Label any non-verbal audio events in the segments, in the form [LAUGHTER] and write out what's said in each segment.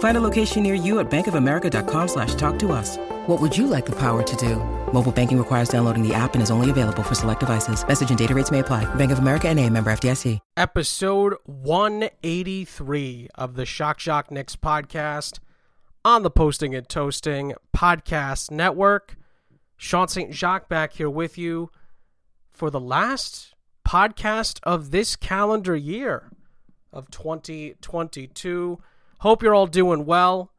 Find a location near you at bankofamerica.com slash talk to us. What would you like the power to do? Mobile banking requires downloading the app and is only available for select devices. Message and data rates may apply. Bank of America and a member FDIC. Episode 183 of the Shock Shock Knicks podcast on the Posting and Toasting Podcast Network. Sean St. Jacques back here with you for the last podcast of this calendar year of 2022. Hope you're all doing well.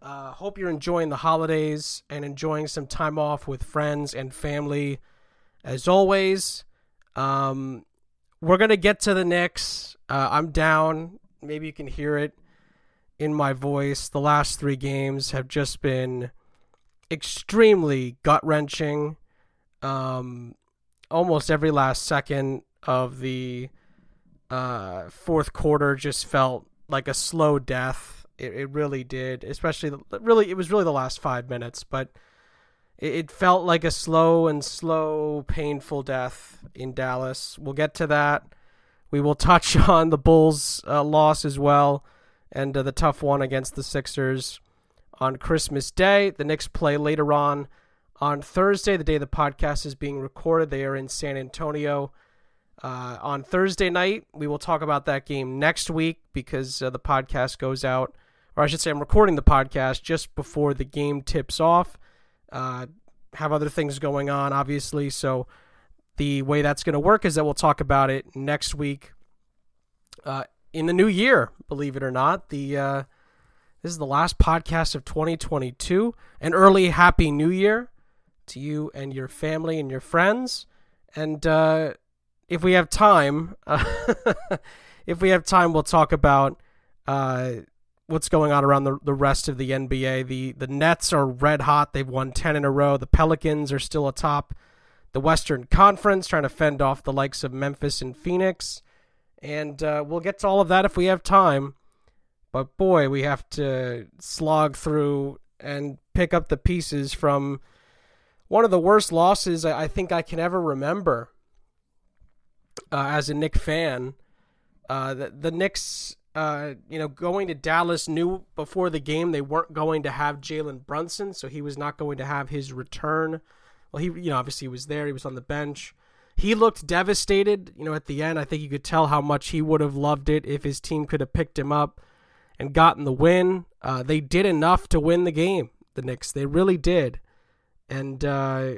Uh, hope you're enjoying the holidays and enjoying some time off with friends and family. As always, um, we're gonna get to the Knicks. Uh, I'm down. Maybe you can hear it in my voice. The last three games have just been extremely gut wrenching. Um, almost every last second of the uh, fourth quarter just felt like a slow death it, it really did, especially really it was really the last five minutes, but it, it felt like a slow and slow, painful death in Dallas. We'll get to that. We will touch [LAUGHS] on the Bulls' uh, loss as well, and uh, the tough one against the Sixers on Christmas Day. The Knicks play later on on Thursday, the day the podcast is being recorded. They are in San Antonio. Uh, on Thursday night, we will talk about that game next week because uh, the podcast goes out or I should say, I'm recording the podcast just before the game tips off. Uh, have other things going on, obviously. So the way that's going to work is that we'll talk about it next week uh, in the new year. Believe it or not, the uh, this is the last podcast of 2022. An early Happy New Year to you and your family and your friends. And uh, if we have time, [LAUGHS] if we have time, we'll talk about uh, what's going on around the, the rest of the NBA. The the Nets are red hot. They've won 10 in a row. The Pelicans are still atop the Western Conference, trying to fend off the likes of Memphis and Phoenix. And uh, we'll get to all of that if we have time. But boy, we have to slog through and pick up the pieces from one of the worst losses I think I can ever remember uh, as a Knick fan. Uh, the, the Knicks uh, you know, going to Dallas knew before the game they weren't going to have Jalen Brunson, so he was not going to have his return. Well, he, you know, obviously he was there. He was on the bench. He looked devastated. You know, at the end, I think you could tell how much he would have loved it if his team could have picked him up and gotten the win. Uh, they did enough to win the game. The Knicks, they really did. And uh,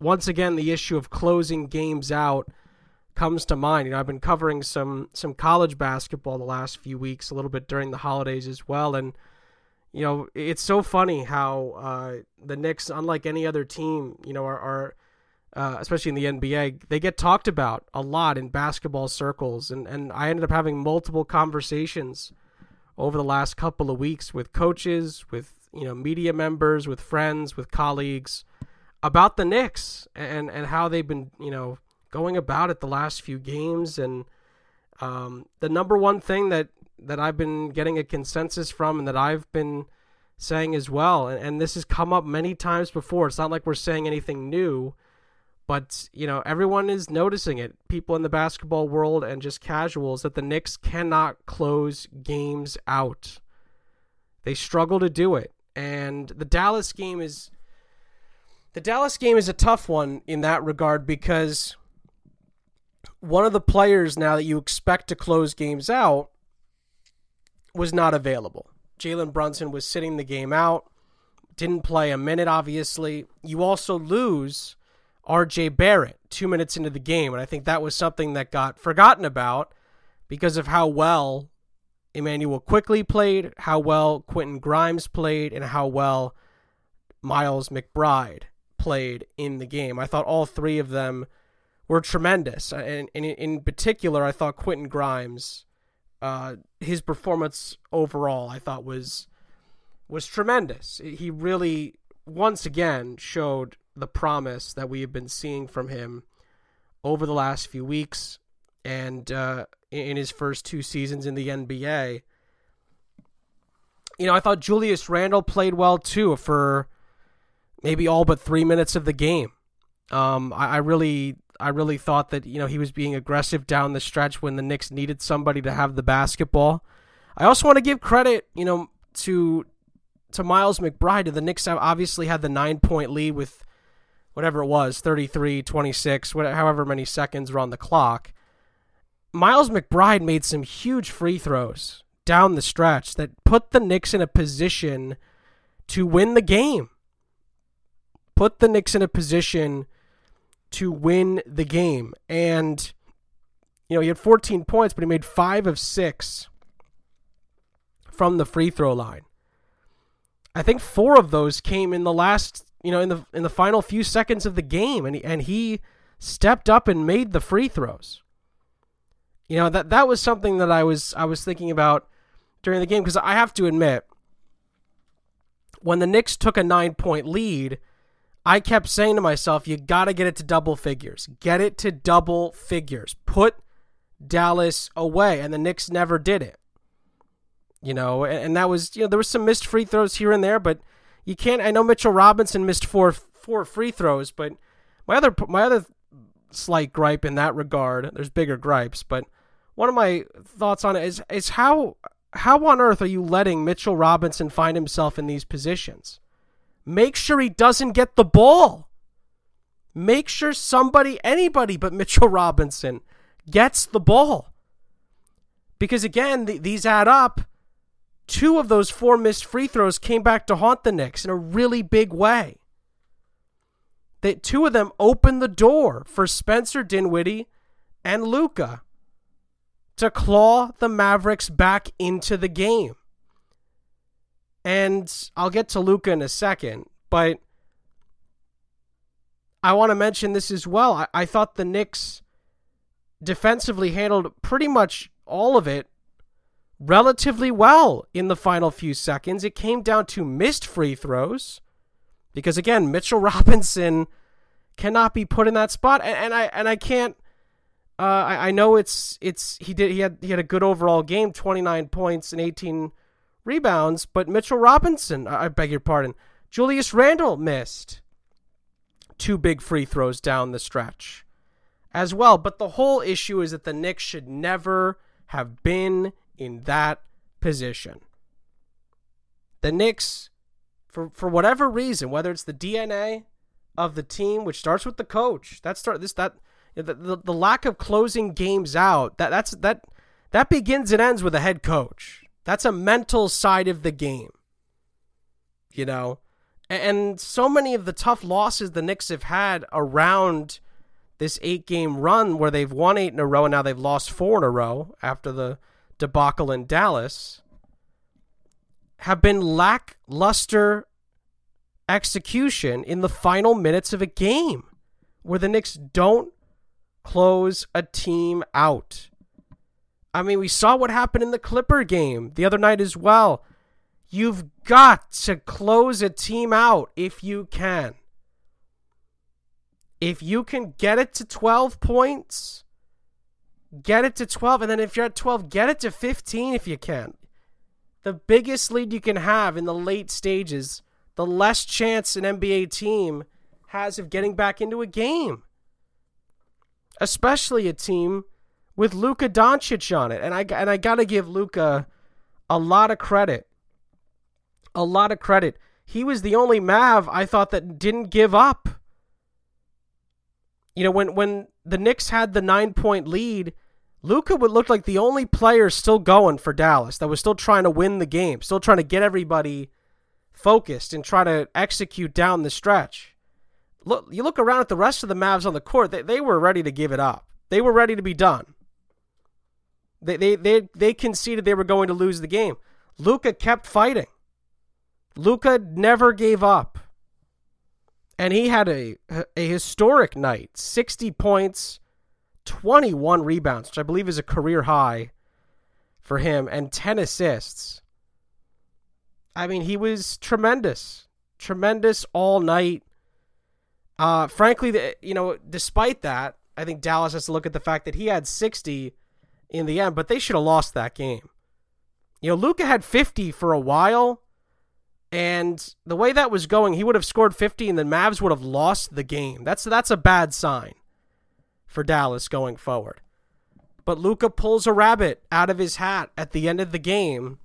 once again, the issue of closing games out comes to mind. You know, I've been covering some some college basketball the last few weeks, a little bit during the holidays as well, and you know, it's so funny how uh, the Knicks, unlike any other team, you know, are, are uh, especially in the NBA, they get talked about a lot in basketball circles, and and I ended up having multiple conversations over the last couple of weeks with coaches, with you know, media members, with friends, with colleagues about the Knicks and and how they've been, you know going about it the last few games. And um, the number one thing that, that I've been getting a consensus from and that I've been saying as well, and, and this has come up many times before, it's not like we're saying anything new. But, you know, everyone is noticing it. People in the basketball world and just casuals that the Knicks cannot close games out. They struggle to do it. And the Dallas game is the Dallas game is a tough one in that regard because one of the players now that you expect to close games out was not available. Jalen Brunson was sitting the game out, didn't play a minute, obviously. You also lose RJ Barrett two minutes into the game, and I think that was something that got forgotten about because of how well Immanuel Quickley played, how well Quentin Grimes played, and how well Miles McBride played in the game. I thought all three of them were tremendous. And, and in particular, I thought Quentin Grimes, uh, his performance overall, I thought was was tremendous. He really once again showed the promise that we have been seeing from him over the last few weeks and uh, in his first two seasons in the NBA. You know, I thought Julius Randle played well too for maybe all but three minutes of the game. Um, I, I really, I really thought that you know he was being aggressive down the stretch when the Knicks needed somebody to have the basketball. I also want to give credit, you know, to to Miles McBride. The Knicks obviously had the nine point lead with whatever it was 33, 26, whatever, however many seconds were on the clock. Miles McBride made some huge free throws down the stretch that put the Knicks in a position to win the game. Put the Knicks in a position to win the game. And, you know, he had 14 points, but he made five of six from the free throw line. I think four of those came in the last, you know, in the in the final few seconds of the game, and he, and he stepped up and made the free throws. You know that that was something that I was I was thinking about during the game because I have to admit, when the Knicks took a nine point lead, I kept saying to myself, "You got to get it to double figures. Get it to double figures. Put Dallas away," and the Knicks never did it. You know, and, and that was you know there was some missed free throws here and there, but you can't. I know Mitchell Robinson missed four four free throws, but my other my other slight gripe in that regard. There's bigger gripes, but one of my thoughts on it is is how how on earth are you letting Mitchell Robinson find himself in these positions? Make sure he doesn't get the ball. Make sure somebody, anybody but Mitchell Robinson, gets the ball. Because again, th- these add up. Two of those four missed free throws came back to haunt the Knicks in a really big way. That two of them opened the door for Spencer Dinwiddie and Luka to claw the Mavericks back into the game. And I'll get to Luka in a second, but I want to mention this as well. I, I thought the Knicks defensively handled pretty much all of it relatively well in the final few seconds. It came down to missed free throws because again, Mitchell [LAUGHS] Robinson cannot be put in that spot, and, and I and I can't uh, I, I know it's it's he did he had he had a good overall game, twenty nine points and eighteen rebounds, but Mitchell Robinson, I beg your pardon, Julius Randle missed two big free throws down the stretch as well. But the whole issue is that the Knicks should never have been in that position. The Knicks, for for whatever reason, whether it's the DNA of the team, which starts with the coach, that start this that the, the, the lack of closing games out that that's that that begins and ends with a head coach. That's a mental side of the game. You know, and so many of the tough losses the Knicks have had around this eight game run where they've won eight in a row and now they've lost four in a row after the debacle in Dallas have been lackluster execution in the final minutes of a game where the Knicks don't close a team out. I mean, we saw what happened in the Clipper game the other night as well. You've got to close a team out if you can. If you can get it to 12 points, get it to 12. And then if you're at 12, get it to 15 if you can. The biggest lead you can have in the late stages, the less chance an NBA team has of getting back into a game especially a team with Luka Doncic on it. And I and I got to give Luka a lot of credit. A lot of credit. He was the only Mav I thought that didn't give up. You know, when when the Knicks had the 9-point lead, Luka would look like the only player still going for Dallas that was still trying to win the game, still trying to get everybody focused and try to execute down the stretch look you look around at the rest of the Mavs on the court, they, they were ready to give it up. They were ready to be done. They they they, they conceded they were going to lose the game. Luka kept fighting. Luka never gave up. And he had a a historic night. 60 points, 21 rebounds, which I believe is a career high for him and 10 assists. I mean, he was tremendous. Tremendous all night. Uh, frankly, you know, despite that, I think Dallas has to look at the fact that he had 60 in the end, but they should have lost that game. You know, Luka had 50 for a while, and the way that was going, he would have scored 50 and the Mavs would have lost the game. That's that's a bad sign for Dallas going forward. But Luka pulls a rabbit out of his hat at the end of the game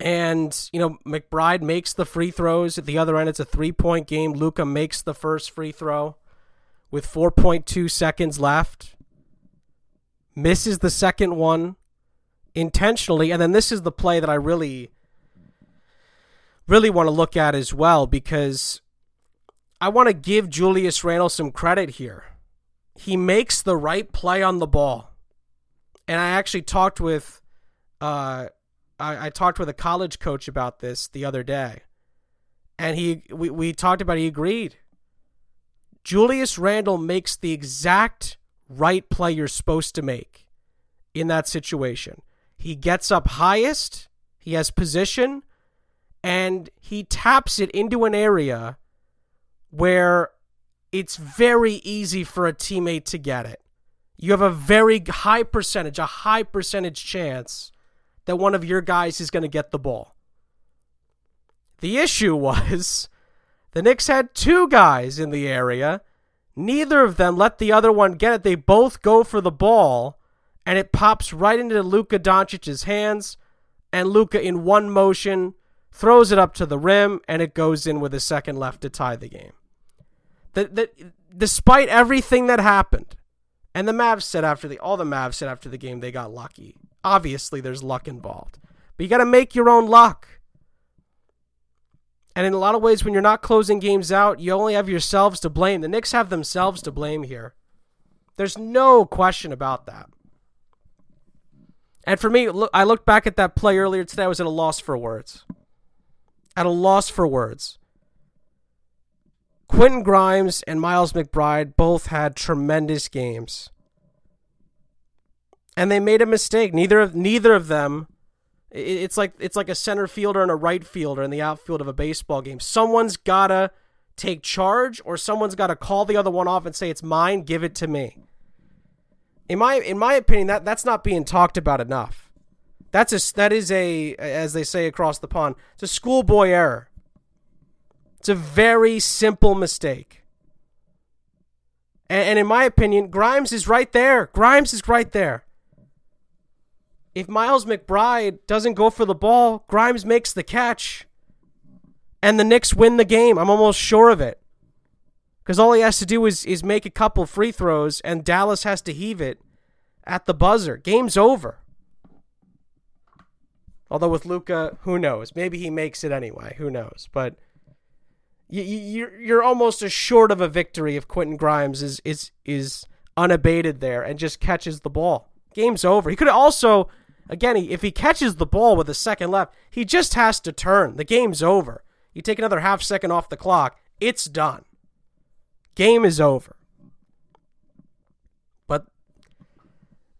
and, you know, McBride makes the free throws. At the other end, it's a three point game. Luka makes the first free throw with 4.2 seconds left, misses the second one intentionally. And then this is the play that I really, really want to look at as well because I want to give Julius Randle some credit here. He makes the right play on the ball. And I actually talked with uh, I, I talked with a college coach about this the other day, and he we, we talked about it, he agreed. Julius Randle makes the exact right play you're supposed to make in that situation. He gets up highest, he has position, and he taps it into an area where it's very easy for a teammate to get it. You have a very high percentage, a high percentage chance that one of your guys is going to get the ball. The issue [LAUGHS] was the Knicks had two guys in the area. Neither of them let the other one get it. They both go for the ball, and it pops right into Luka Doncic's hands, and Luka in one motion throws it up to the rim, and it goes in with a second left to tie the game. The, the, despite everything that happened, and the Mavs said after the all the Mavs said after the game they got lucky obviously there's luck involved. But you got to make your own luck. And in a lot of ways, when you're not closing games out, you only have yourselves to blame. The Knicks have themselves to blame here. There's no question about that. And for me, look, I looked back at that play earlier today. I was at a loss for words. At a loss for words. Quentin Grimes and Miles McBride both had tremendous games and they made a mistake. Neither of neither of them. It's like it's like a center fielder and a right fielder in the outfield of a baseball game. Someone's gotta take charge, or someone's gotta call the other one off and say it's mine. Give it to me. In my in my opinion, that that's not being talked about enough. That's a that is a as they say across the pond. It's a schoolboy error. It's a very simple mistake. And, and in my opinion, Grimes is right there. Grimes is right there if Miles McBride doesn't go for the ball, Grimes makes the catch, and the Knicks win the game. I'm almost sure of it. Because all he has to do is, is make a couple free throws, and Dallas has to heave it at the buzzer. Game's over. Although with Luka, who knows? Maybe he makes it anyway. Who knows? But you, you're you're almost assured of a victory if Quentin Grimes is is is unabated there and just catches the ball. Game's over. He could also Again, if he catches the ball with a second left, he just has to turn. The game's over. You take another half second off the clock, it's done. Game is over. But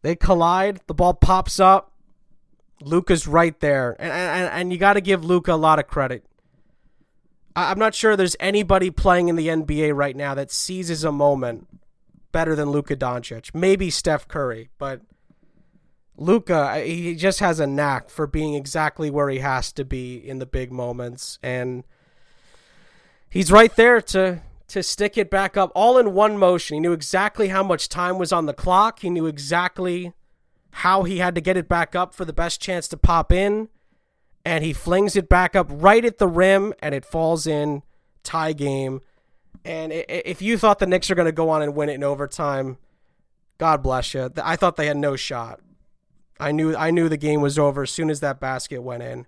they collide, the ball pops up. Luka's right there. And, and, and you got to give Luka a lot of credit. I'm not sure there's anybody playing in the NBA right now that seizes a moment better than Luka Doncic. Maybe Steph Curry, but Luka, he just has a knack for being exactly where he has to be in the big moments, and he's right there to to stick it back up all in one motion. He knew exactly how much time was on the clock. He knew exactly how he had to get it back up for the best chance to pop in, and he flings it back up right at the rim, and it falls in. Tie game, and if you thought the Knicks are going to go on and win it in overtime, God bless you. I thought they had no shot. I knew I knew the game was over as soon as that basket went in.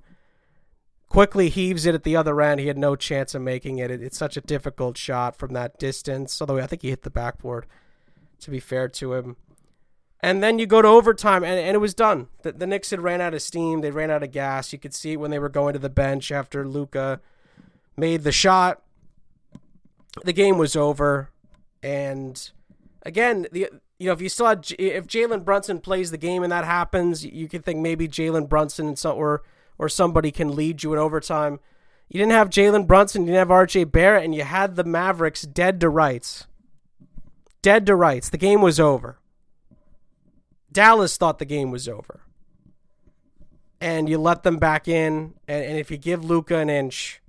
Quickley heaves it at the other end. He had no chance of making it. It's such a difficult shot from that distance. Although I think he hit the backboard. To be fair to him, And then you go to overtime, and, and it was done. The, the Knicks had ran out of steam. They ran out of gas. You could see it when they were going to the bench after Luka made the shot. The game was over, and again, the you know if you still had if Jalen Brunson plays the game and that happens, you could think maybe Jalen Brunson and or or somebody can lead you in overtime. You didn't have Jalen Brunson, you didn't have RJ Barrett, and you had the Mavericks dead to rights. Dead to rights. The game was over. Dallas thought the game was over. And you let them back in, and, and if you give Luka an inch,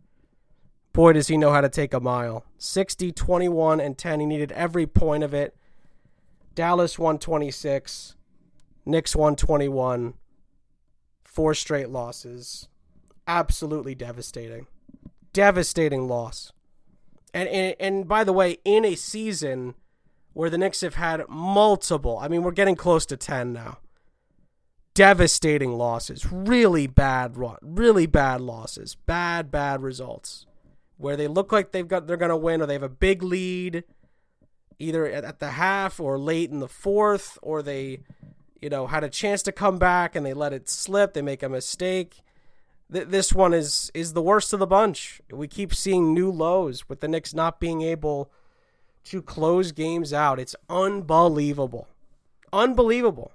boy, does he know how to take a mile. 60, 21, and 10. He needed every point of it. Dallas 126, Knicks 121, four straight losses. Absolutely devastating. Devastating loss. And, and, and by the way, in a season where the Knicks have had multiple, I mean, we're getting close to 10 now. Devastating losses. Really bad, really bad losses. Bad, bad results. Where they look like they've got they're going to win or they have a big lead either at the half or late in the fourth or they you know had a chance to come back and they let it slip, they make a mistake. this one is is the worst of the bunch. We keep seeing new lows with the Knicks not being able to close games out. It's unbelievable. Unbelievable.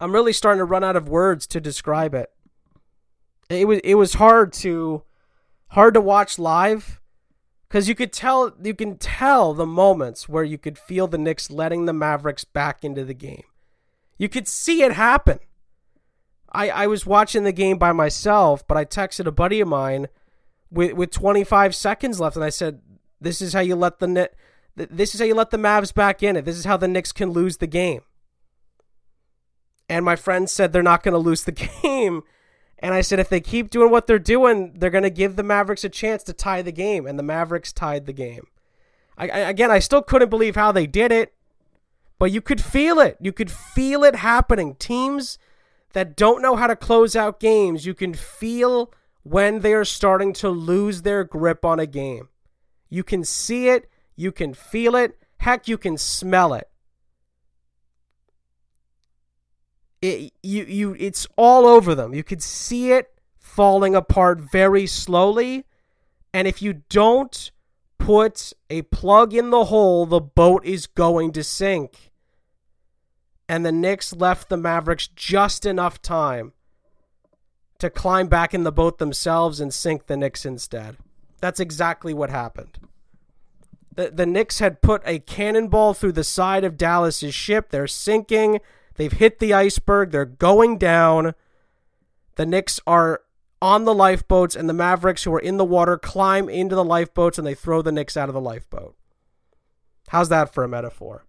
I'm really starting to run out of words to describe it. It was it was hard to hard to watch live cuz you could tell you can tell the moments where you could feel the Knicks letting the Mavericks back into the game. You could see it happen. I I was watching the game by myself, but I texted a buddy of mine with with 25 seconds left and I said this is how you let the. This is how you let the Mavs back in it. This is how the Knicks can lose the game. And my friend said they're not going to lose the [LAUGHS] game. And I said if they keep doing what they're doing, they're going to give the Mavericks a chance to tie the game. And the Mavericks tied the game. I, I, again, I still couldn't believe how they did it, but you could feel it. You could feel it happening. Teams that don't know how to close out games, you can feel when they are starting to lose their grip on a game. You can see it, you can feel it, heck, you can smell it. It you you it's all over them. You could see it falling apart very slowly, and if you don't put a plug in the hole, the boat is going to sink. And the Knicks left the Mavericks just enough time to climb back in the boat themselves and sink the Knicks instead. That's exactly what happened. The, the Knicks had put a cannonball through the side of Dallas's ship. They're sinking. They've hit the iceberg. They're going down. The Knicks are on the lifeboats, and the Mavericks, who are in the water, climb into the lifeboats and they throw the Knicks out of the lifeboat. How's that for a metaphor?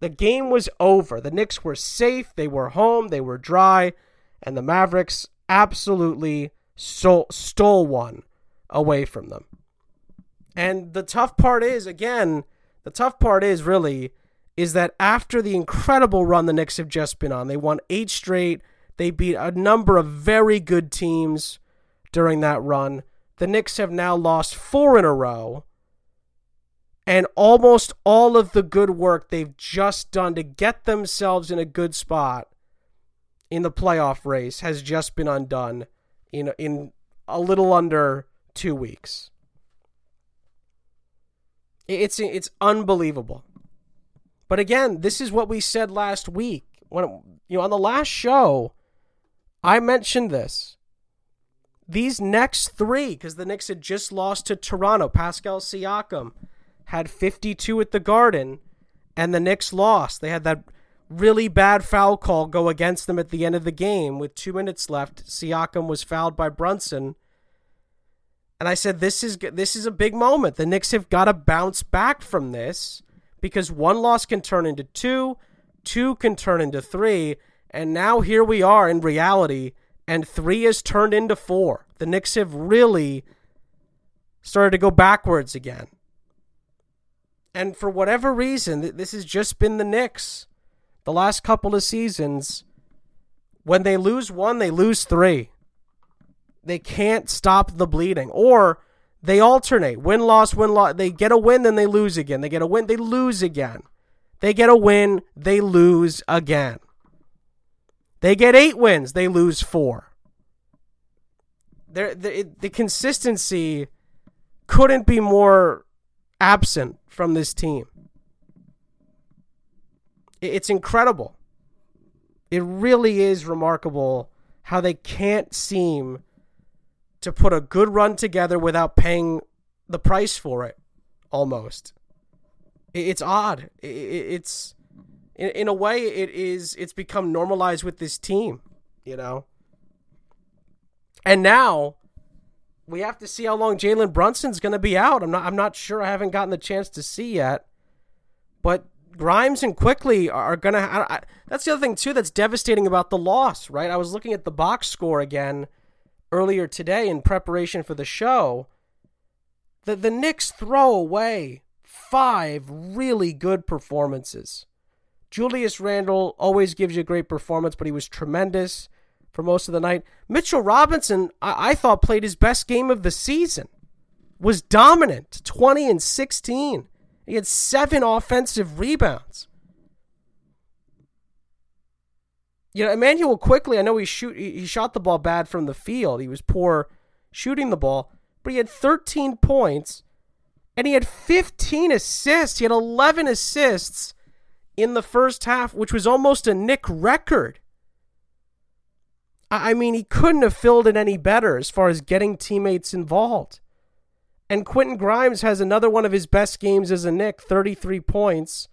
The game was over. The Knicks were safe. They were home. They were dry. And the Mavericks absolutely stole, stole one away from them. And the tough part is, again, the tough part is really is that after the incredible run the Knicks have just been on, they won eight straight. They beat a number of very good teams during that run. The Knicks have now lost four in a row. And almost all of the good work they've just done to get themselves in a good spot in the playoff race has just been undone in in a little under two weeks. It's it's unbelievable. But again, this is what we said last week when you know on the last show. I mentioned this. These next three, because the Knicks had just lost to Toronto. Pascal Siakam had 52 at the Garden, and the Knicks lost. They had that really bad foul call go against them at the end of the game with two minutes left. Siakam was fouled by Brunson. And I said, this is this is a big moment. The Knicks have got to bounce back from this because one loss can turn into two, two can turn into three, and now here we are in reality, and three has turned into four. The Knicks have really started to go backwards again. And for whatever reason, this has just been the Knicks the last couple of seasons. When they lose one, they lose three. They can't stop the bleeding. Or they alternate win loss, win loss. They get a win, then they lose again. They get a win, they lose again. They get a win, they lose again. They get eight wins, they lose four. There, the, the consistency couldn't be more absent from this team. It's incredible. It really is remarkable how they can't seem to put a good run together without paying the price for it almost it's odd it's in, a way it is it's become normalized with this team you know and now we have to see how long Jalen Brunson's going to be out. I'm not. I'm not sure. I haven't gotten the chance to see yet. But Grimes and Quickley are going to. That's the other thing too. That's devastating about the loss. Right. I was looking at the box score again earlier today in preparation for the show. The the Knicks throw away five really good performances. Julius Randle always gives you a great performance, but he was tremendous for most of the night. Mitchell Robinson, I, I thought, played his best game of the season. Was dominant, 20 and 16. He had seven offensive rebounds. You know, Immanuel Quickley, I know he shoot he shot the ball bad from the field. He was poor shooting the ball, but he had 13 points and he had 15 assists. He had 11 assists in the first half, which was almost a Knick record. I mean, he couldn't have filled it any better as far as getting teammates involved. And Quentin Grimes has another one of his best games as a Knick, 33 points,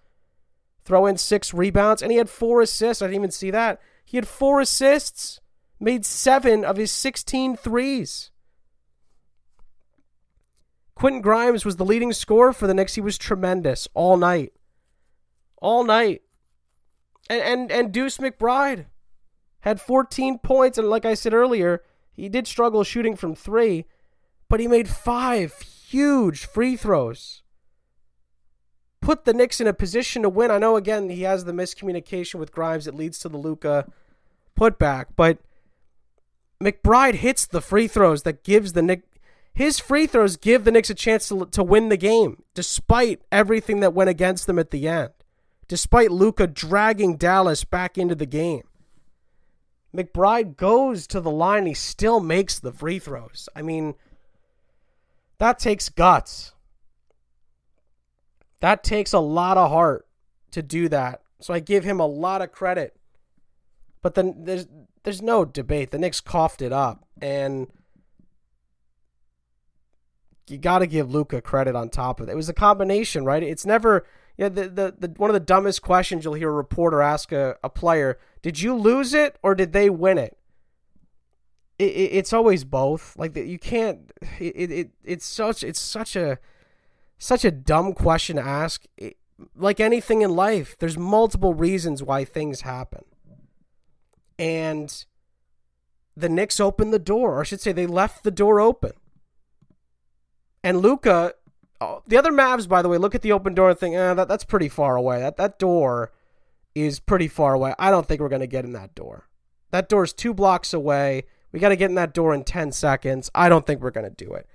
throw in six rebounds, and he had four assists. I didn't even see that. He had four assists, made seven of his 16 threes. Quentin Grimes was the leading scorer for the Knicks. He was tremendous all night. All night. And and, and Deuce McBride had 14 points. And like I said earlier, he did struggle shooting from three, but he made five huge free throws. Put the Knicks in a position to win. I know, again, he has the miscommunication with Grimes that leads to the Luka putback, but McBride hits the free throws that gives the Knicks. His free throws give the Knicks a chance to, to win the game, despite everything that went against them at the end, despite Luka dragging Dallas back into the game. McBride goes to the line. He still makes the free throws. I mean, that takes guts. That takes a lot of heart to do that. So I give him a lot of credit. But then there's there's no debate. The Knicks coughed it up, and you got to give Luka credit on top of it. It was a combination, right? It's never yeah, the, the, the one of the dumbest questions you'll hear a reporter ask a, a player: Did you lose it or did they win it? it, it it's always both. Like you can't. It, it it's such it's such a such a dumb question to ask. Like anything in life, there's multiple reasons why things happen, and the Knicks opened the door, or I should say, they left the door open. And Luka, Oh, the other Mavs, by the way, look at the open door and think, eh, that, that's pretty far away. That, that door is pretty far away. I don't think we're going to get in that door. That door is two blocks away. We got to get in that door in 10 seconds. I don't think we're going to do it.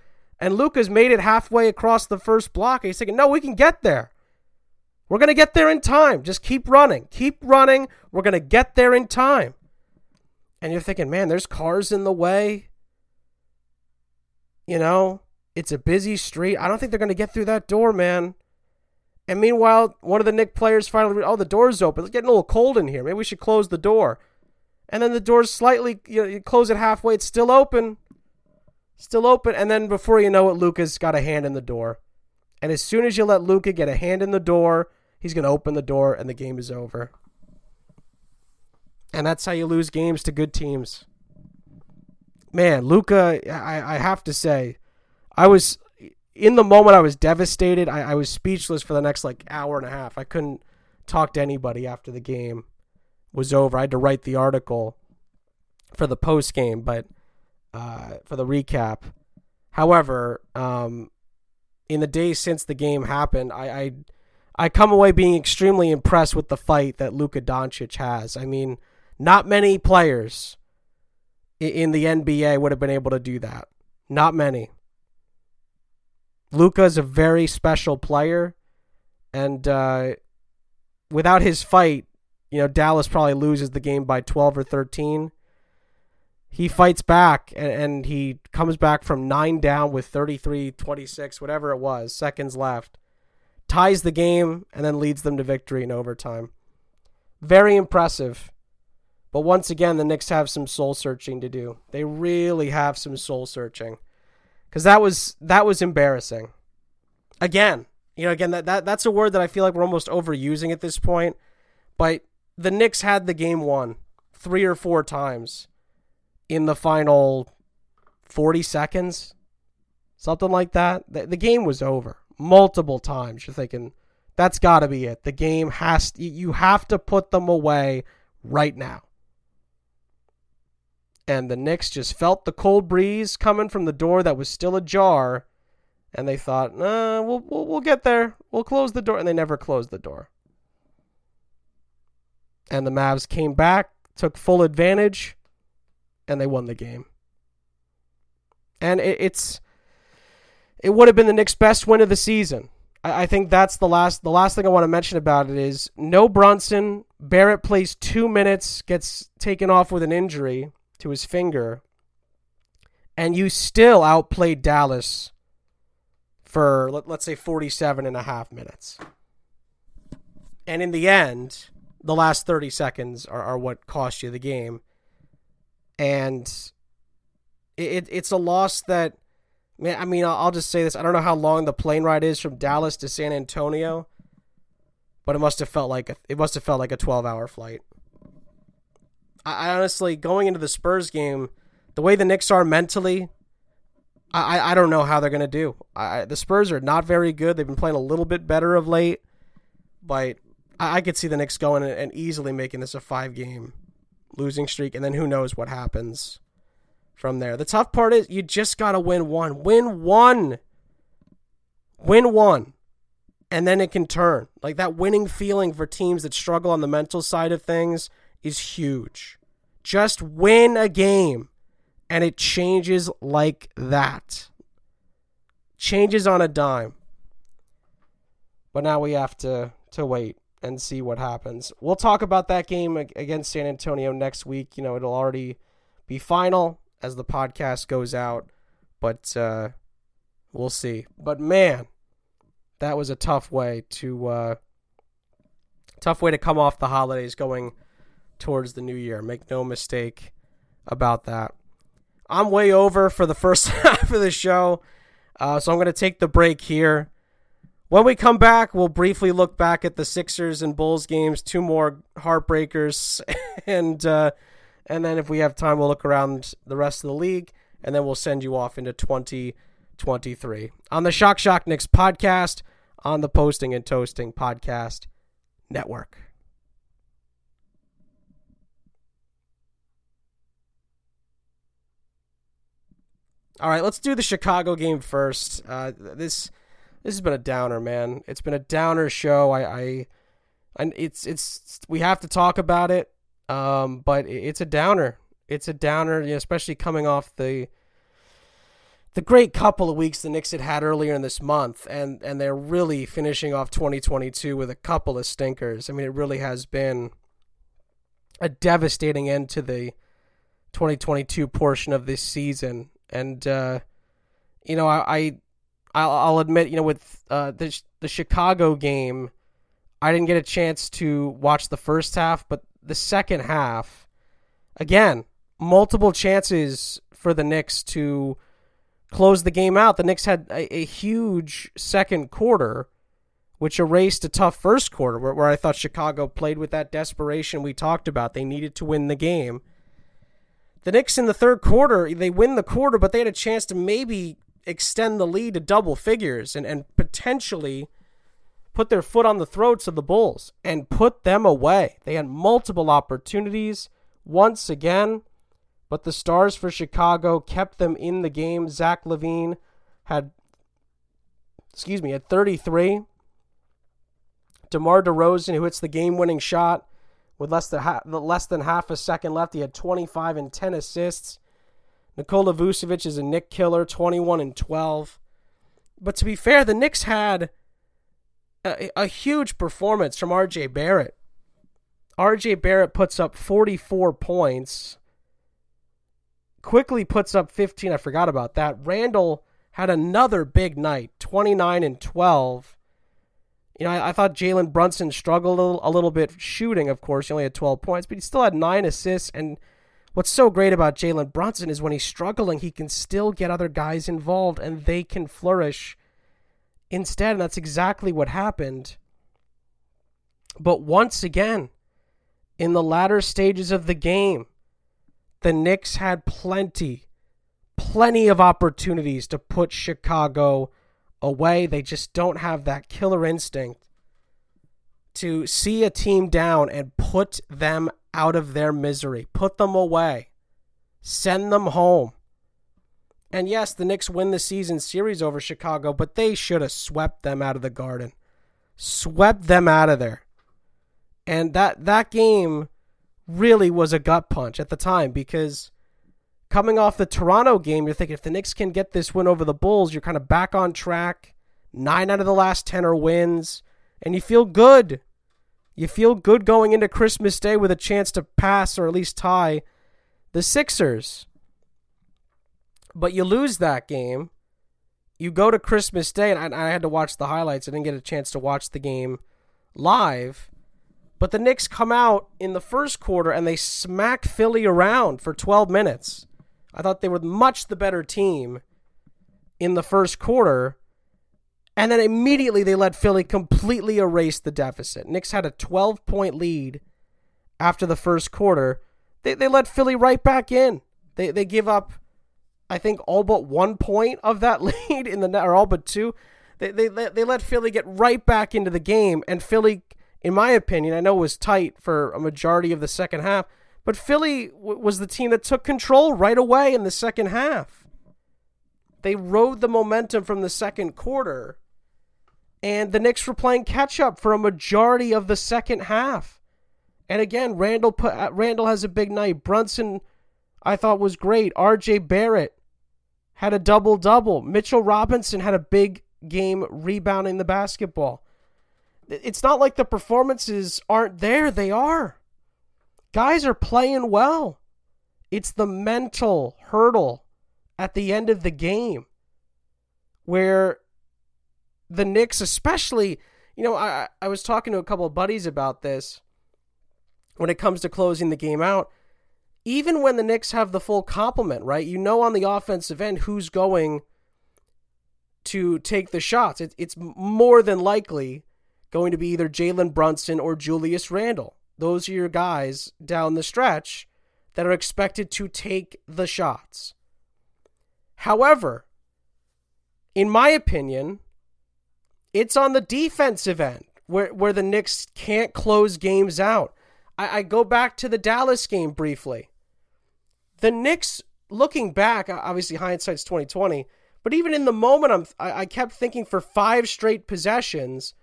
And Luka's made it halfway across the first block. He's thinking, no, we can get there. We're going to get there in time. Just keep running. Keep running. We're going to get there in time. And you're thinking, man, there's cars in the way. You know, it's a busy street. I don't think they're going to get through that door, man. And meanwhile, one of the Knick players finally, oh, the door's open. It's getting a little cold in here. Maybe we should close the door. And then the door's slightly, you, know, you close it halfway. It's still open. Still open. And then before you know it, Luka's got a hand in the door. And as soon as you let Luka get a hand in the door, he's going to open the door and the game is over. And that's how you lose games to good teams. Man, Luka, I, I have to say, I was in the moment. I was devastated. I, I was speechless for the next like hour and a half. I couldn't talk to anybody after the game was over. I had to write the article for the post game, but uh, for the recap. However, um, in the days since the game happened, I, I I come away being extremely impressed with the fight that Luka Doncic has. I mean, not many players in the NBA would have been able to do that. Not many. Luka is a very special player, and uh, without his fight, you know, Dallas probably loses the game by 12 or 13. He fights back and, and he comes back from nine down with 33 26, whatever it was, seconds left, ties the game, and then leads them to victory in overtime. Very impressive. But once again, the Knicks have some soul searching to do. They really have some soul searching. Cuz that was that was embarrassing. Again, you know, again that, that that's a word that I feel like we're almost overusing at this point, but the Knicks had the game won 3 or 4 times in the final 40 seconds. Something like that. The, the game was over multiple times. You're thinking that's got to be it. The game has to, you have to put them away right now and the Knicks just felt the cold breeze coming from the door that was still ajar, and they thought, "Nah, we'll, we'll we'll get there. We'll close the door," and they never closed the door. And the Mavs came back, took full advantage, and they won the game. And it, it's it would have been the Knicks' best win of the season. I, I think that's the last the last thing I want to mention about it is no Brunson. Barrett plays two minutes, gets taken off with an injury to his finger, and you still outplayed Dallas for, let, us say, 47 and a half minutes. And in the end, the last 30 seconds are, are what cost you the game. And it, it's a loss that, man I mean, I'll just say this. I don't know how long the plane ride is from Dallas to San Antonio, but it must have felt like a, it must have felt like a 12 hour flight. I, honestly, going into the Spurs game, the way the Knicks are mentally, I, I don't know how they're going to do. I, the Spurs are not very good. They've been playing a little bit better of late, but I, I could see the Knicks going and, and easily making this a five game losing streak, and then who knows what happens from there. The tough part is you just got to win one. Win one. Win one. And then it can turn. Like that winning feeling for teams that struggle on the mental side of things is huge. Just win a game and it changes like that. Changes on a dime. But now we have to to wait and see what happens. We'll talk about that game against San Antonio next week. You know, it'll already be final as the podcast goes out, but uh, we'll see. But man, that was a tough way to uh, tough way to come off the holidays going towards the new year. Make no mistake about that. I'm way over for the first [LAUGHS] half of the show, uh, so I'm going to take the break here. When we come back, we'll briefly look back at the Sixers and Bulls games, two more heartbreakers, [LAUGHS] and uh, and then if we have time, we'll look around the rest of the league, and then we'll send you off into 2023 on the Shock Shock Knicks podcast on the Posting and Toasting podcast network. All right, let's do the Chicago game first. Uh, this this has been a downer, man. It's been a downer show. I, I, it's it's we have to talk about it. Um, but it's a downer. It's a downer, you know, especially coming off the the great couple of weeks the Knicks had had earlier in this month, and and they're really finishing off 2022 with a couple of stinkers. I mean, it really has been a devastating end to the 2022 portion of this season and uh, you know, I, I I'll I'll admit, you know, with uh, the the Chicago game, I didn't get a chance to watch the first half, but the second half, again, multiple chances for the Knicks to close the game out. The Knicks had a, a huge second quarter, which erased a tough first quarter, where, where I thought Chicago played with that desperation we talked about. They needed to win the game. The Knicks in the third quarter, they win the quarter, but they had a chance to maybe extend the lead to double figures and, and potentially put their foot on the throats of the Bulls and put them away. They had multiple opportunities once again, but the Stars for Chicago kept them in the game. Zach LaVine had, excuse me, had 33. DeMar DeRozan, who hits the game winning shot, with less than half, less than half a second left. He had 25 and 10 assists. Nikola Vucevic is a Knick killer, 21 and 12. But to be fair, the Knicks had a, a huge performance from RJ Barrett. RJ Barrett puts up 44 points. Quickley puts up 15. I forgot about that. Randle had another big night, 29 and 12. You know, I, I thought Jalen Brunson struggled a little, a little, bit shooting, of course. He only had 12 points, but he still had nine assists. And what's so great about Jalen Brunson is when he's struggling, he can still get other guys involved and they can flourish instead. And that's exactly what happened. But once again, in the latter stages of the game, the Knicks had plenty, plenty of opportunities to put Chicago away. They just don't have that killer instinct to see a team down and put them out of their misery, put them away, send them home. And yes, the Knicks win the season series over Chicago, but they should have swept them out of the garden. Swept them out of there. And that that game really was a gut punch at the time because coming off the Toronto game, you're thinking if the Knicks can get this win over the Bulls, you're kind of back on track. Nine out of the last 10 are wins, and you feel good. You feel good going into Christmas Day with a chance to pass or at least tie the Sixers. But you lose that game. You go to Christmas Day, and I, I had to watch the highlights. I didn't get a chance to watch the game live. But the Knicks come out in the first quarter and they smack Philly around for 12 minutes. I thought they were much the better team in the first quarter. And then immediately they let Philly completely erase the deficit. Knicks had a 12 point lead after the first quarter. They, they let Philly right back in. They, they give up, I think, all but one point of that [LAUGHS] lead in the net, or all but two. They, they, they let Philly get right back into the game, and Philly in my opinion, I know it was tight for a majority of the second half, but Philly w- was the team that took control right away in the second half. They rode the momentum from the second quarter, and the Knicks were playing catch up for a majority of the second half. And again, Randle put, uh, Randle has a big night. Brunson, I thought was great. R.J. Barrett had a double double. Mitchell Robinson had a big game rebounding the basketball. It's not like the performances aren't there, they are. Guys are playing well. It's the mental hurdle at the end of the game where the Knicks, especially, you know, I, I was talking to a couple of buddies about this when it comes to closing the game out. Even when the Knicks have the full complement, right? You know, on the offensive end, who's going to take the shots. It, it's more than likely going to be either Jalen Brunson or Julius Randle. Those are your guys down the stretch that are expected to take the shots. However, in my opinion, it's on the defensive end where, where the Knicks can't close games out. I, I go back to the Dallas game briefly. The Knicks, looking back, obviously hindsight's 2020, but even in the moment, I'm, I, I kept thinking for five straight possessions,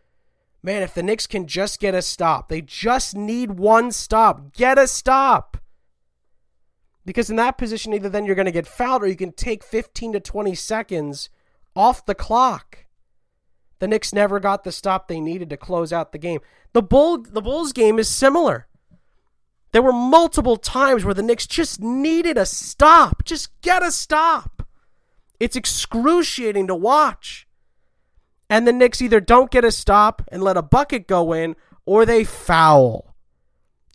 man, if the Knicks can just get a stop, they just need one stop. Get a stop. Because in that position, either then you're going to get fouled or you can take 15 to 20 seconds off the clock. The Knicks never got the stop they needed to close out the game. The Bull the Bulls game is similar. There were multiple times where the Knicks just needed a stop. Just get a stop. It's excruciating to watch and the Knicks either don't get a stop and let a bucket go in or they foul.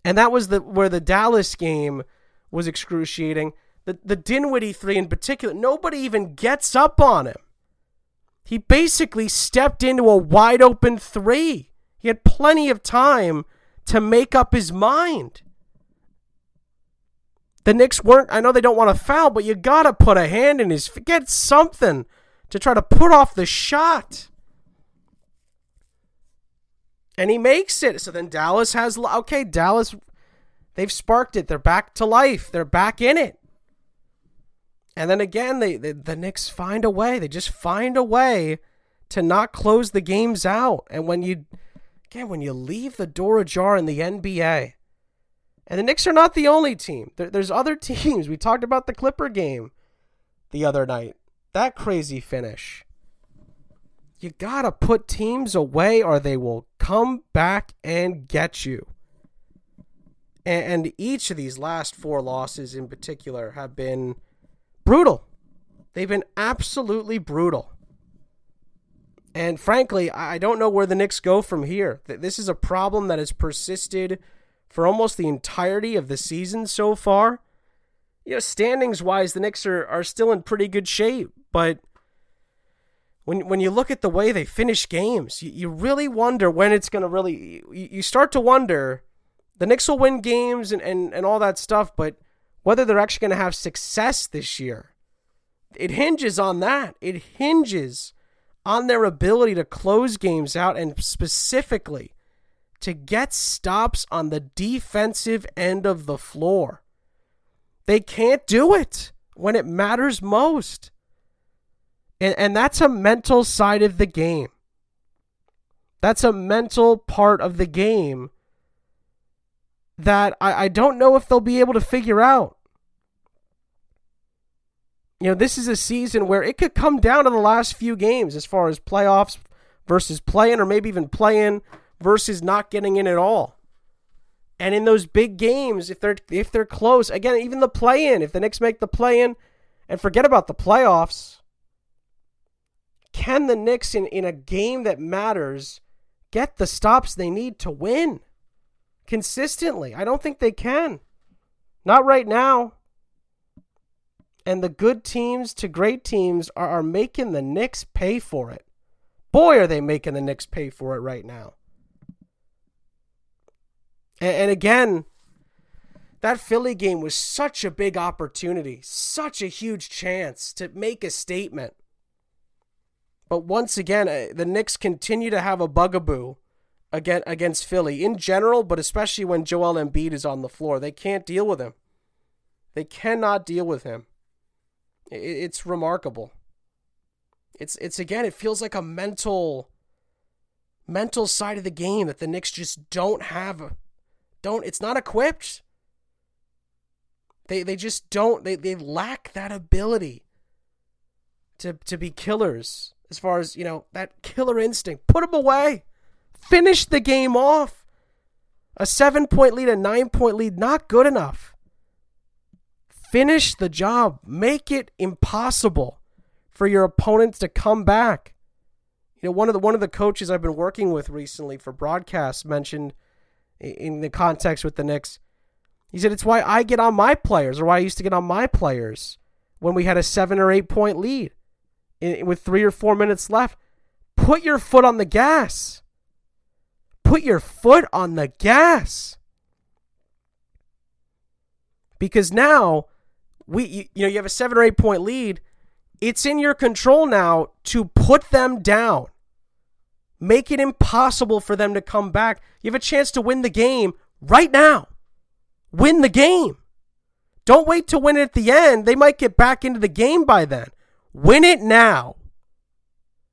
And that was the where the Dallas game was excruciating. The the Dinwiddie three in particular, nobody even gets up on him. He basically stepped into a wide open three. He had plenty of time to make up his mind. The Knicks weren't, I know they don't want to foul, but you got to put a hand in his, get something to try to put off the shot and he makes it. So then Dallas has okay, Dallas they've sparked it. They're back to life. They're back in it. And then again, they, they the Knicks find a way. They just find a way to not close the games out. And when you again when you leave the door ajar in the NBA, and the Knicks are not the only team. There, there's other [LAUGHS] teams. We talked about the Clipper game the other night. That crazy finish you gotta put teams away or they will come back and get you. And, and each of these last four losses in particular have been brutal. They've been absolutely brutal. And frankly, I don't know where the Knicks go from here. This is a problem that has persisted for almost the entirety of the season so far. You know, standings wise, the Knicks are, are still in pretty good shape, but when when you look at the way they finish games, you, you really wonder when it's going to really. You, you start to wonder the Knicks will win games and, and, and all that stuff, but whether they're actually going to have success this year, it hinges on that. It hinges on their ability to close games out and specifically to get stops on the defensive end of the floor. They can't do it when it matters most. And, and that's a mental side of the game. That's a mental part of the game that I, I don't know if they'll be able to figure out. You know, this is a season where it could come down to the last few games as far as playoffs versus playing, or maybe even playing versus not getting in at all. And in those big games, if they're if they're close, again, even the play in, if the Knicks make the play in, and forget about the playoffs, can the Knicks in, in a game that matters get the stops they need to win consistently? I don't think they can. Not right now. And the good teams to great teams are, are making the Knicks pay for it. Boy, are they making the Knicks pay for it right now. And, and again, that Philly game was such a big opportunity, such a huge chance to make a statement. But once again, uh, the Knicks continue to have a bugaboo against Philly in general, but especially when Joel Embiid is on the floor. They can't deal with him. They cannot deal with him. It's remarkable. It's it's again, it feels like a mental mental side of the game that the Knicks just don't have don't it's not equipped. They they just don't they, they lack that ability to to be killers as far as, you know, that killer instinct. Put them away. Finish the game off. A seven point lead, a nine point lead, not good enough. Finish the job. Make it impossible for your opponents to come back. You know, one of the one of the coaches I've been working with recently for broadcasts mentioned in the context with the Knicks. He said it's why I get on my players, or why I used to get on my players when we had a seven or eight point lead with three or four minutes left. Put your foot on the gas. Put your foot on the gas. Because now we you, you know you have a 7 or 8 point lead. It's in your control now to put them down. Make it impossible for them to come back. You have a chance to win the game right now. Win the game. Don't wait to win it at the end. They might get back into the game by then. Win it now.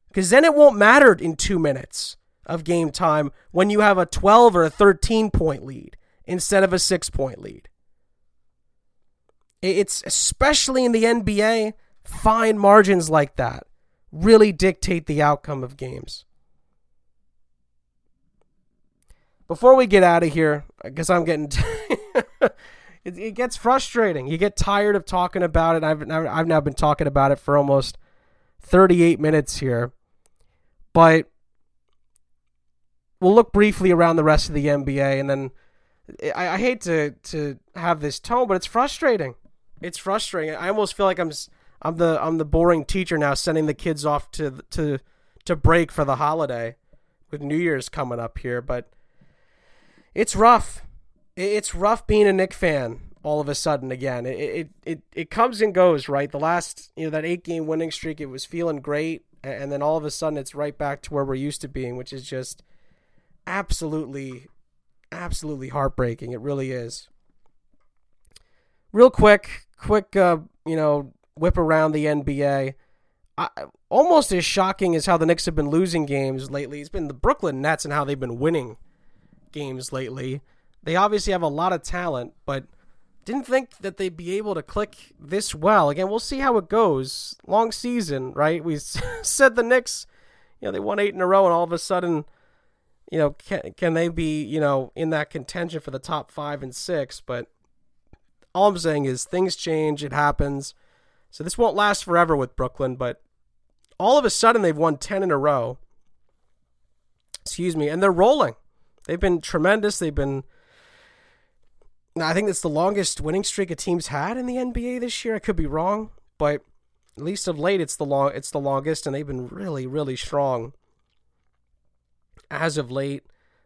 Because then it won't matter in two minutes of game time when you have a 12 or a 13 point lead instead of a six point lead. It's especially in the NBA, fine margins like that really dictate the outcome of games. Before we get out of here, because I'm getting. T- [LAUGHS] it, it gets frustrating. You get tired of talking about it. I've I've now been talking about it for almost 38 minutes here, but we'll look briefly around the rest of the NBA, and then I, I hate to to have this tone, but it's frustrating. It's frustrating. I almost feel like I'm I'm the I'm the boring teacher now, sending the kids off to to to break for the holiday, with New Year's coming up here, but it's rough it's rough being a Knick fan all of a sudden again. It, it it it comes and goes, right? The last you know that eight game winning streak, it was feeling great, and then all of a sudden it's right back to where we're used to being, which is just absolutely, absolutely heartbreaking. It really is. Real quick, quick, uh, you know, whip around the NBA. I, almost as shocking as how the Knicks have been losing games lately. It's been the Brooklyn Nets and how they've been winning games lately. They obviously have a lot of talent, but didn't think that they'd be able to click this well. Again, we'll see how it goes. Long season, right? We [LAUGHS] said the Knicks, you know, they won eight in a row, and all of a sudden, you know, can can they be, you know, in that contention for the top five and six? But all I'm saying is things change, it happens. So this won't last forever with Brooklyn, but all of a sudden they've won ten in a row. Excuse me, and they're rolling. They've been tremendous. They've been I think it's the longest winning streak a team's had in the NBA this year. I could be wrong, but at least of late, it's the long it's the longest, and they've been really really strong as of late.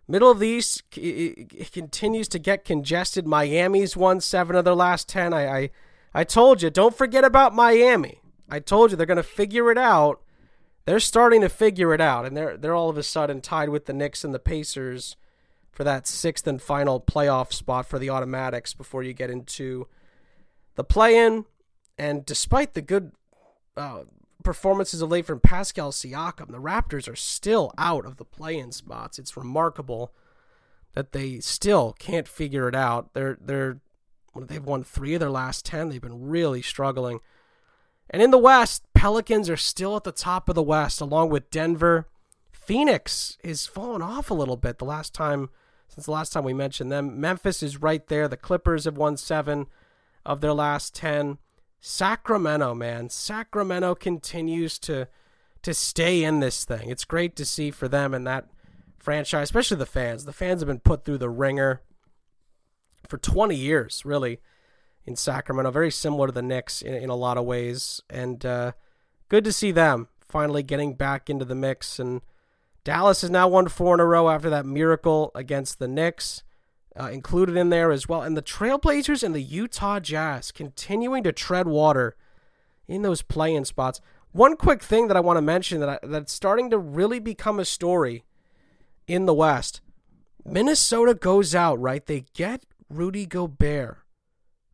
Middle of the East it, continues to get congested. Miami's won seven of their last ten. I, I I told you, don't forget about Miami. I told you they're going to figure it out. They're starting to figure it out, and they're they're all of a sudden tied with the Knicks and the Pacers for that sixth and final playoff spot for the automatics before you get into the play-in. And despite the good uh, performances of late from Pascal Siakam, the Raptors are still out of the play-in spots. It's remarkable that they still can't figure it out. They're they're they've won three of their last ten. They've been really struggling. And in the West, Pelicans are still at the top of the West, along with Denver. Phoenix is falling off a little bit the last time since the last time we mentioned them. Memphis is right there. The Clippers have won seven of their last ten. Sacramento, man, Sacramento continues to to stay in this thing. It's great to see for them and that franchise, especially the fans. The fans have been put through the ringer for 20 years, really, in Sacramento. Very similar to the Knicks in, in a lot of ways, and uh, good to see them finally getting back into the mix and Dallas has now won four in a row after that miracle against the Knicks, uh, included in there as well. And the Trailblazers and the Utah Jazz continuing to tread water in those play-in spots. One quick thing that I want to mention that I, that's starting to really become a story in the West. Minnesota goes out, right? They get Rudy Gobert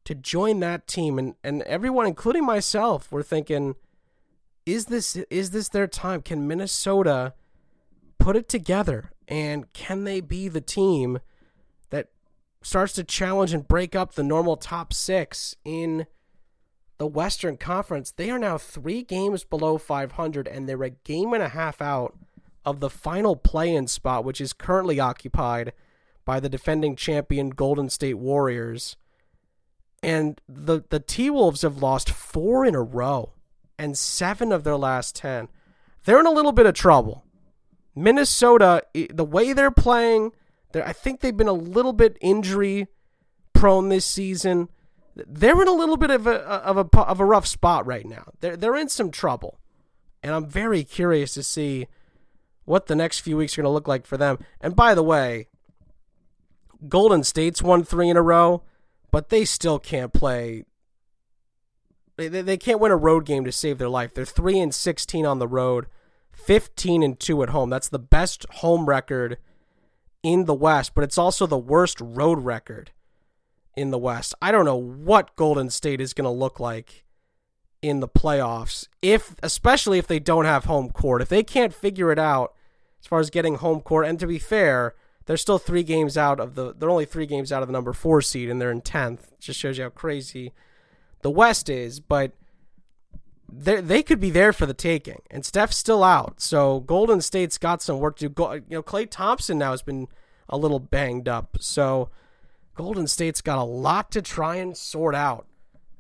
to join that team and, and everyone including myself we're thinking is this is this their time? Can Minnesota put it together and can they be the team starts to challenge and break up the normal top six in the Western Conference? They are now three games below 500 and they're a game and a half out of the final play in spot, which is currently occupied by the defending champion Golden State Warriors. And the, the T Wolves have lost four in a row and seven of their last 10. They're in a little bit of trouble. Minnesota, the way they're playing, they're, I think they've been a little bit injury prone this season. They're in a little bit of a of a of a rough spot right now. They're they're in some trouble, and I'm very curious to see what the next few weeks are going to look like for them. And by the way, Golden State's won three in a row, but they still can't play. They, they can't win a road game to save their life. They're three and sixteen on the road. 15 and 2 at home. That's the best home record in the West, but it's also the worst road record in the West. I don't know what Golden State is going to look like in the playoffs if especially if they don't have home court. If they can't figure it out as far as getting home court and to be fair, they're still 3 games out of the they're only 3 games out of the number 4 seed and they're in 10th. Just shows you how crazy the West is, but they they could be there for the taking, and Steph's still out. So Golden State's got some work to do. You know, Klay Thompson now has been a little banged up, so Golden State's got a lot to try and sort out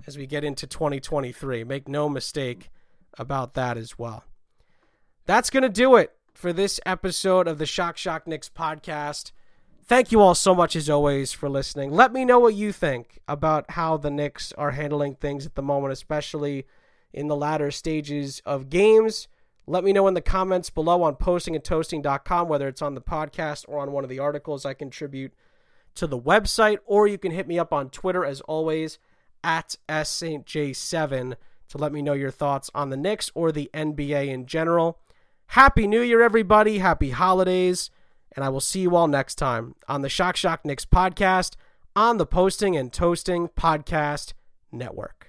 as we get into 2023. Make no mistake about that as well. That's going to do it for this episode of the Shock Shock Knicks podcast. Thank you all so much as always for listening. Let me know what you think about how the Knicks are handling things at the moment, especially in the latter stages of games. Let me know in the comments below on postingandtoasting.com, whether it's on the podcast or on one of the articles I contribute to the website, or you can hit me up on Twitter as always at SSJ7 to let me know your thoughts on the Knicks or the NBA in general. Happy New Year, everybody. Happy holidays. And I will see you all next time on the Shock Shock Knicks podcast on the Posting and Toasting Podcast Network.